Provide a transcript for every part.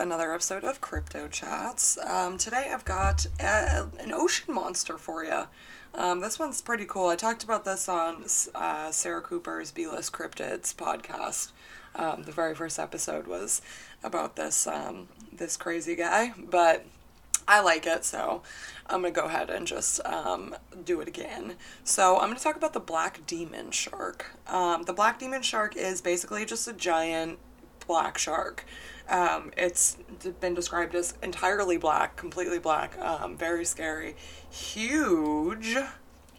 another episode of Crypto Chats. Um, today I've got a, an ocean monster for you. Um, this one's pretty cool. I talked about this on uh, Sarah Cooper's B List Cryptids podcast. Um, the very first episode was about this um, this crazy guy, but I like it, so I'm gonna go ahead and just um, do it again. So I'm gonna talk about the black demon shark. Um, the black demon shark is basically just a giant black shark. Um, it's been described as entirely black, completely black, um, very scary, huge,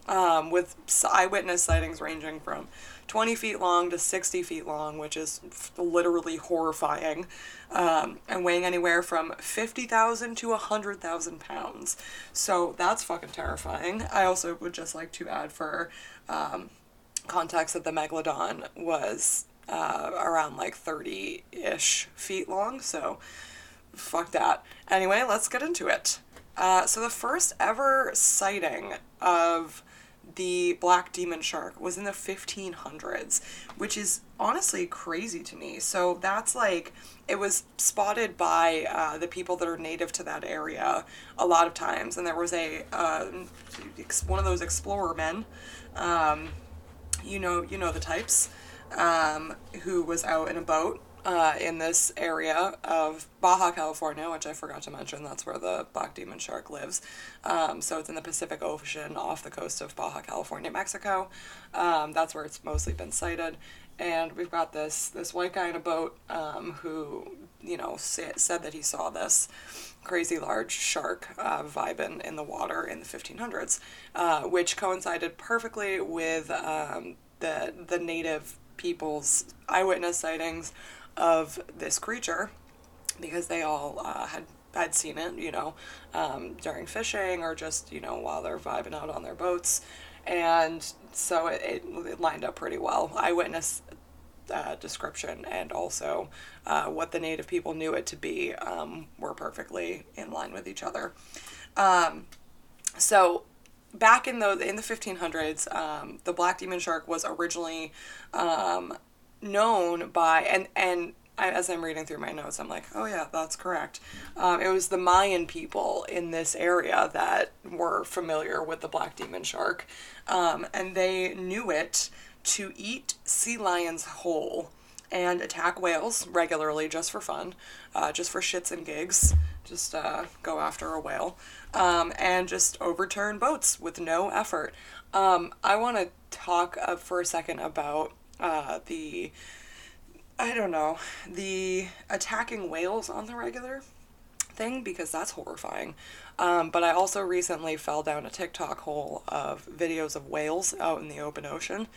um, with eyewitness sightings ranging from 20 feet long to 60 feet long, which is literally horrifying, um, and weighing anywhere from 50,000 to 100,000 pounds. So that's fucking terrifying. I also would just like to add for um, context that the Megalodon was uh, around like 30 ish feet long, so fuck that. Anyway, let's get into it. Uh, so, the first ever sighting of the black demon shark was in the 1500s, which is honestly crazy to me. So, that's like, it was spotted by uh, the people that are native to that area a lot of times, and there was a uh, one of those explorer men. Um, you know, you know the types um, who was out in a boat uh, in this area of Baja California, which I forgot to mention. That's where the black demon shark lives. Um, so it's in the Pacific Ocean off the coast of Baja California, Mexico. Um, that's where it's mostly been sighted. And we've got this this white guy in a boat um, who, you know, say, said that he saw this crazy large shark uh, vibing in the water in the 1500s, uh, which coincided perfectly with um, the the native people's eyewitness sightings of this creature because they all uh, had had seen it, you know, um, during fishing or just you know while they're vibing out on their boats, and so it, it, it lined up pretty well. Eyewitness uh, description and also uh, what the native people knew it to be um, were perfectly in line with each other. Um, so back in the in the 1500s, um, the black demon shark was originally um, known by and and I, as I'm reading through my notes, I'm like, oh yeah, that's correct. Um, it was the Mayan people in this area that were familiar with the black demon shark, um, and they knew it to eat sea lions whole and attack whales regularly just for fun, uh, just for shits and gigs. Just uh, go after a whale um, and just overturn boats with no effort. Um, I want to talk uh, for a second about uh, the, I don't know, the attacking whales on the regular thing because that's horrifying. Um, but I also recently fell down a TikTok hole of videos of whales out in the open ocean,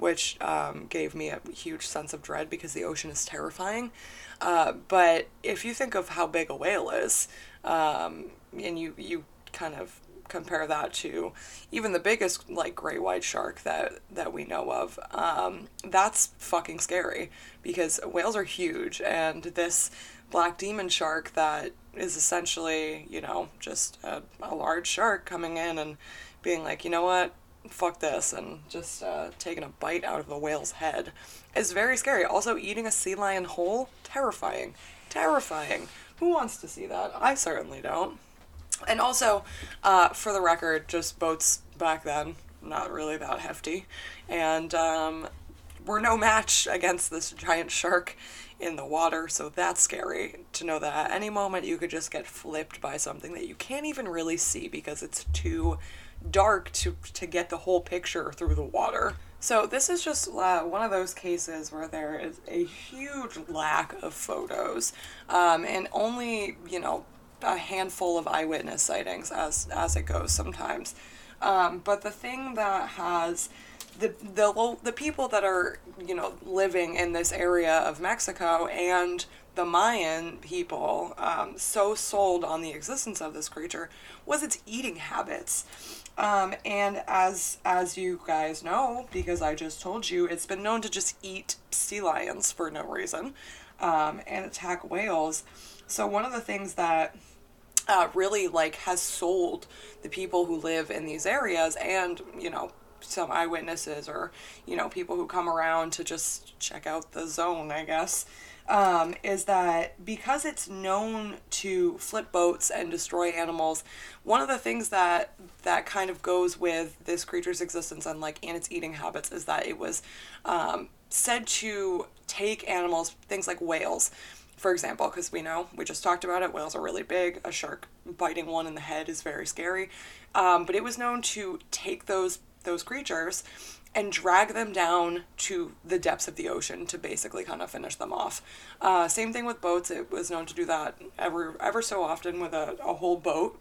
which um, gave me a huge sense of dread because the ocean is terrifying. Uh, but if you think of how big a whale is, um, and you you kind of compare that to even the biggest like great white shark that that we know of um, that's fucking scary because whales are huge and this black demon shark that is essentially you know just a, a large shark coming in and being like you know what fuck this and just uh, taking a bite out of a whale's head is very scary. Also eating a sea lion whole? Terrifying. Terrifying. Who wants to see that? I certainly don't. And also, uh, for the record, just boats back then, not really that hefty. And um, we're no match against this giant shark in the water, so that's scary to know that at any moment you could just get flipped by something that you can't even really see because it's too dark to, to get the whole picture through the water. So, this is just uh, one of those cases where there is a huge lack of photos, um, and only, you know, a handful of eyewitness sightings as as it goes sometimes. Um, but the thing that has the the the people that are you know living in this area of Mexico and the Mayan people um, so sold on the existence of this creature was its eating habits. Um, and as as you guys know, because I just told you, it's been known to just eat sea lions for no reason, um, and attack whales. So one of the things that uh, really like has sold the people who live in these areas and you know some eyewitnesses or you know people who come around to just check out the zone i guess um, is that because it's known to flip boats and destroy animals, one of the things that that kind of goes with this creature's existence and like and its eating habits is that it was um, said to take animals, things like whales, for example, because we know we just talked about it. Whales are really big. A shark biting one in the head is very scary. Um, but it was known to take those those creatures and drag them down to the depths of the ocean to basically kind of finish them off. Uh, same thing with boats. It was known to do that ever ever so often with a, a whole boat.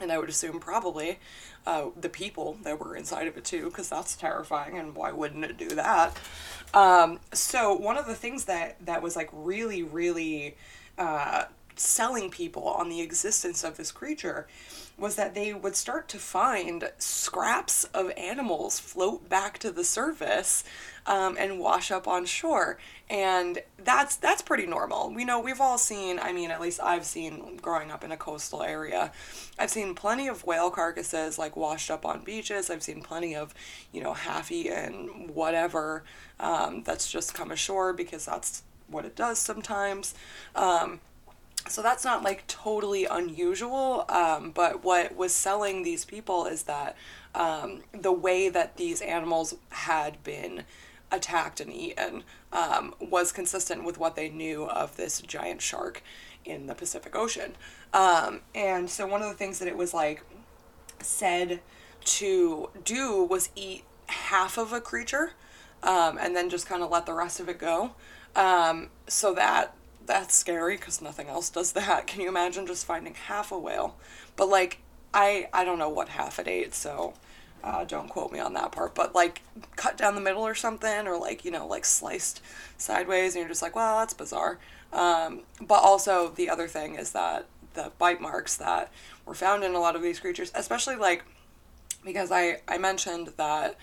And I would assume probably uh, the people that were inside of it too, because that's terrifying, and why wouldn't it do that? Um, so one of the things that that was like really, really uh, selling people on the existence of this creature was that they would start to find scraps of animals float back to the surface um, and wash up on shore. And that's that's pretty normal. We know we've all seen i mean at least i've seen growing up in a coastal area i've seen plenty of whale carcasses like washed up on beaches. I've seen plenty of you know half eaten whatever um, that's just come ashore because that's what it does sometimes. Um, so that's not like totally unusual um, but what was selling these people is that um, the way that these animals had been attacked and eaten um, was consistent with what they knew of this giant shark in the pacific ocean. Um, and so one of the things that it was like said to do was eat half of a creature um, and then just kind of let the rest of it go. Um, so that that's scary because nothing else does that. Can you imagine just finding half a whale? But like, I I don't know what half it ate, so uh, don't quote me on that part. But like, cut down the middle or something, or like you know, like sliced sideways, and you're just like, well, that's bizarre. Um, but also the other thing is that the bite marks that were found in a lot of these creatures, especially like because I I mentioned that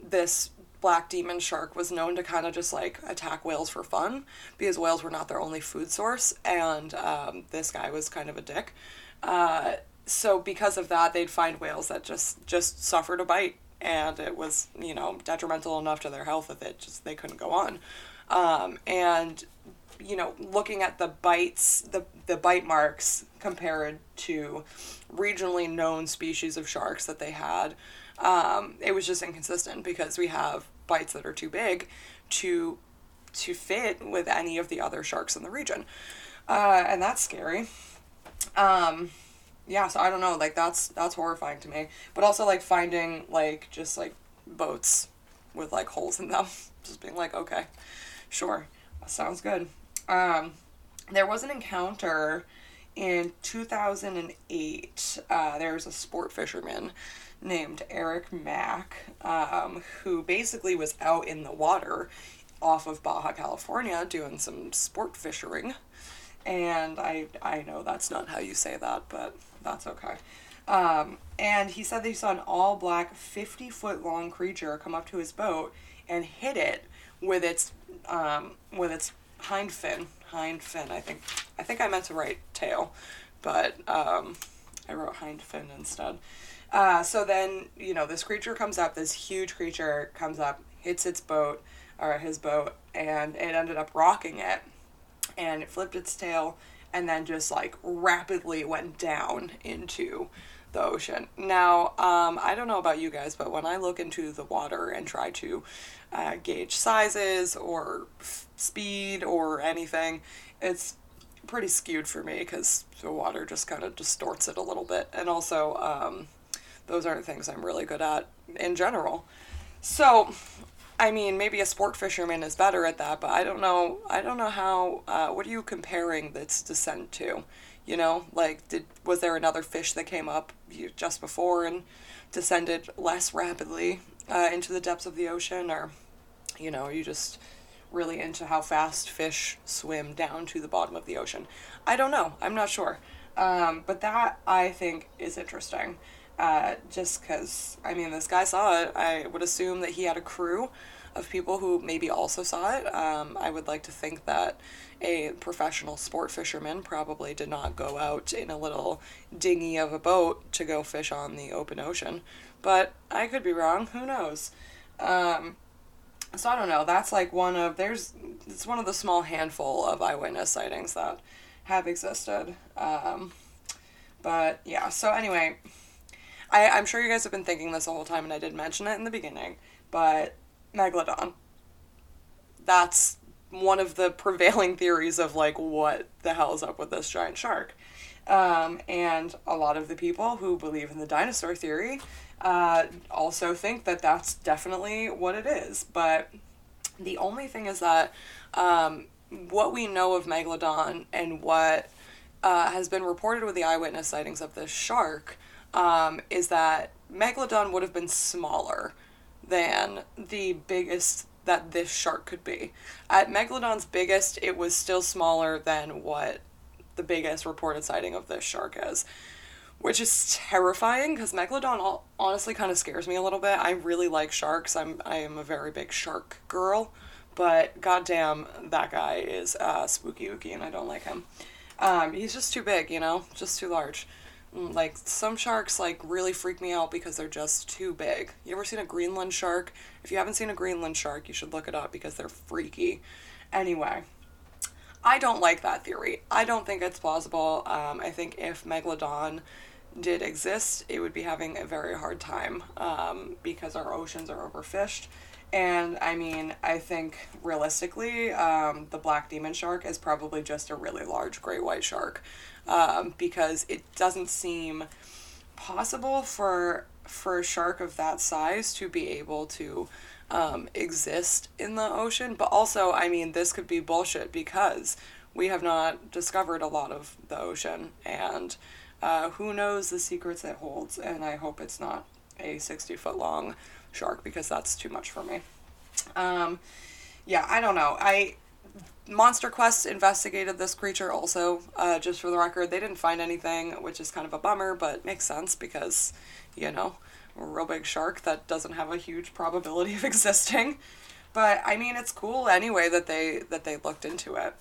this black demon shark was known to kind of just like attack whales for fun because whales were not their only food source and um, this guy was kind of a dick. Uh, so because of that they'd find whales that just just suffered a bite and it was you know detrimental enough to their health that it just they couldn't go on. Um, and you know looking at the bites the the bite marks compared to regionally known species of sharks that they had um, it was just inconsistent because we have bites that are too big to to fit with any of the other sharks in the region. Uh, and that's scary. Um, yeah, so I don't know, like that's that's horrifying to me. But also like finding like just like boats with like holes in them, just being like, okay, sure, sounds good. Um, there was an encounter in 2008. Uh, there was a sport fisherman named Eric Mack, um, who basically was out in the water off of Baja California doing some sport fishing. And I, I know that's not how you say that, but that's okay. Um, and he said that he saw an all black, 50 foot long creature come up to his boat and hit it with its, um, with its hind fin. Hind fin, I think. I think I meant to write tail, but um, I wrote hind fin instead. Uh, so then, you know, this creature comes up, this huge creature comes up, hits its boat, or his boat, and it ended up rocking it. And it flipped its tail and then just like rapidly went down into the ocean. Now, um, I don't know about you guys, but when I look into the water and try to uh, gauge sizes or f- speed or anything, it's pretty skewed for me because the water just kind of distorts it a little bit. And also, um, those aren't things I'm really good at in general. So, I mean, maybe a sport fisherman is better at that, but I don't know. I don't know how. Uh, what are you comparing this descent to? You know, like, did was there another fish that came up just before and descended less rapidly uh, into the depths of the ocean, or, you know, are you just really into how fast fish swim down to the bottom of the ocean? I don't know. I'm not sure. Um, but that I think is interesting uh, just because, I mean, this guy saw it. I would assume that he had a crew of people who maybe also saw it. Um, I would like to think that a professional sport fisherman probably did not go out in a little dinghy of a boat to go fish on the open ocean. But I could be wrong. Who knows? Um, so I don't know. That's like one of there's it's one of the small handful of eyewitness sightings that have existed. Um, but yeah. So anyway, I I'm sure you guys have been thinking this the whole time, and I did mention it in the beginning. But megalodon. That's one of the prevailing theories of like what the hell is up with this giant shark. Um, and a lot of the people who believe in the dinosaur theory uh, also think that that's definitely what it is. But the only thing is that um, what we know of Megalodon and what uh, has been reported with the eyewitness sightings of this shark um, is that Megalodon would have been smaller than the biggest that this shark could be. At Megalodon's biggest, it was still smaller than what the biggest reported sighting of this shark is which is terrifying because megalodon honestly kind of scares me a little bit. I really like sharks. I'm I am a very big shark girl, but goddamn, that guy is uh, spooky ooky, and I don't like him. Um, he's just too big, you know, just too large. Mm, like some sharks, like really freak me out because they're just too big. You ever seen a Greenland shark? If you haven't seen a Greenland shark, you should look it up because they're freaky. Anyway, I don't like that theory. I don't think it's plausible. Um, I think if Megalodon did exist, it would be having a very hard time um, because our oceans are overfished. And I mean, I think realistically, um, the black demon shark is probably just a really large great white shark um, because it doesn't seem possible for for a shark of that size to be able to um, exist in the ocean. But also, I mean, this could be bullshit because we have not discovered a lot of the ocean, and uh, who knows the secrets it holds. And I hope it's not a 60 foot long shark because that's too much for me. Um, yeah, I don't know. I Monster Quest investigated this creature also, uh, just for the record. They didn't find anything, which is kind of a bummer, but makes sense because, you know, a real big shark that doesn't have a huge probability of existing. But I mean, it's cool anyway that they that they looked into it.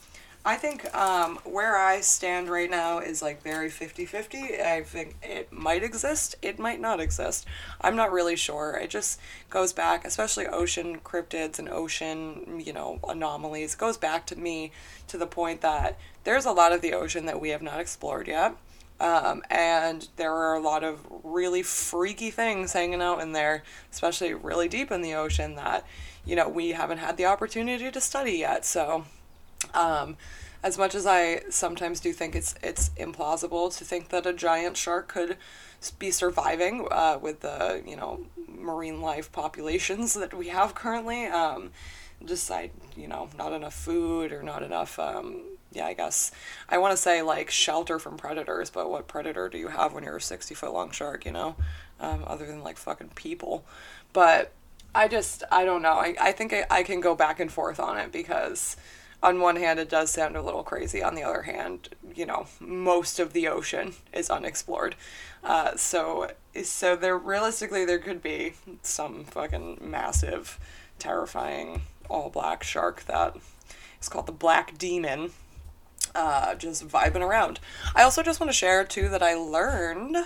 I think um, where I stand right now is like very 50 50. I think it might exist, it might not exist. I'm not really sure. It just goes back, especially ocean cryptids and ocean, you know, anomalies, goes back to me to the point that there's a lot of the ocean that we have not explored yet. Um, and there are a lot of really freaky things hanging out in there, especially really deep in the ocean that, you know, we haven't had the opportunity to study yet. So, um, as much as I sometimes do think it's it's implausible to think that a giant shark could be surviving uh, with the you know marine life populations that we have currently, um, just I you know not enough food or not enough. Um, yeah, I guess I want to say like shelter from predators, but what predator do you have when you're a sixty foot long shark? You know, um, other than like fucking people. But I just I don't know. I I think I, I can go back and forth on it because on one hand, it does sound a little crazy. On the other hand, you know, most of the ocean is unexplored. Uh, so, so there realistically there could be some fucking massive, terrifying all black shark that is called the Black Demon. Uh, just vibing around. I also just want to share too that I learned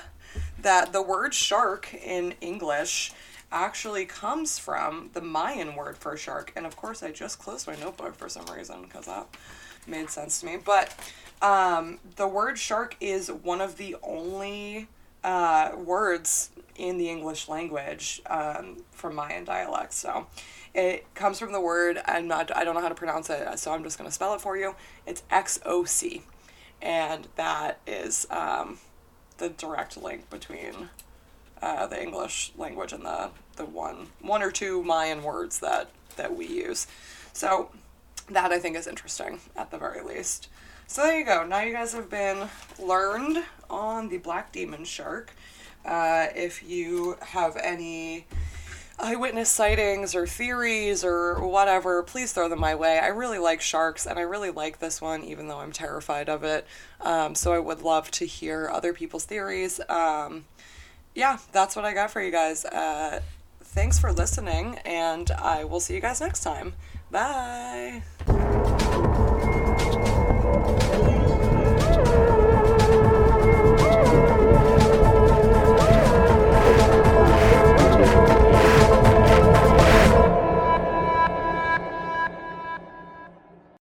that the word shark in English actually comes from the Mayan word for shark. And of course, I just closed my notebook for some reason because that made sense to me. But um, the word shark is one of the only uh, words in the English language um, from Mayan dialects. So it comes from the word, I'm not, I don't know how to pronounce it, so I'm just going to spell it for you. It's X O C. And that is um, the direct link between uh, the English language and the, the one one or two Mayan words that that we use. So that I think is interesting at the very least. So there you go. Now you guys have been learned on the black demon shark. Uh, if you have any eyewitness sightings or theories or whatever, please throw them my way. I really like sharks and I really like this one, even though I'm terrified of it. Um, so I would love to hear other people's theories. Um, yeah, that's what I got for you guys. Uh, thanks for listening, and I will see you guys next time. Bye.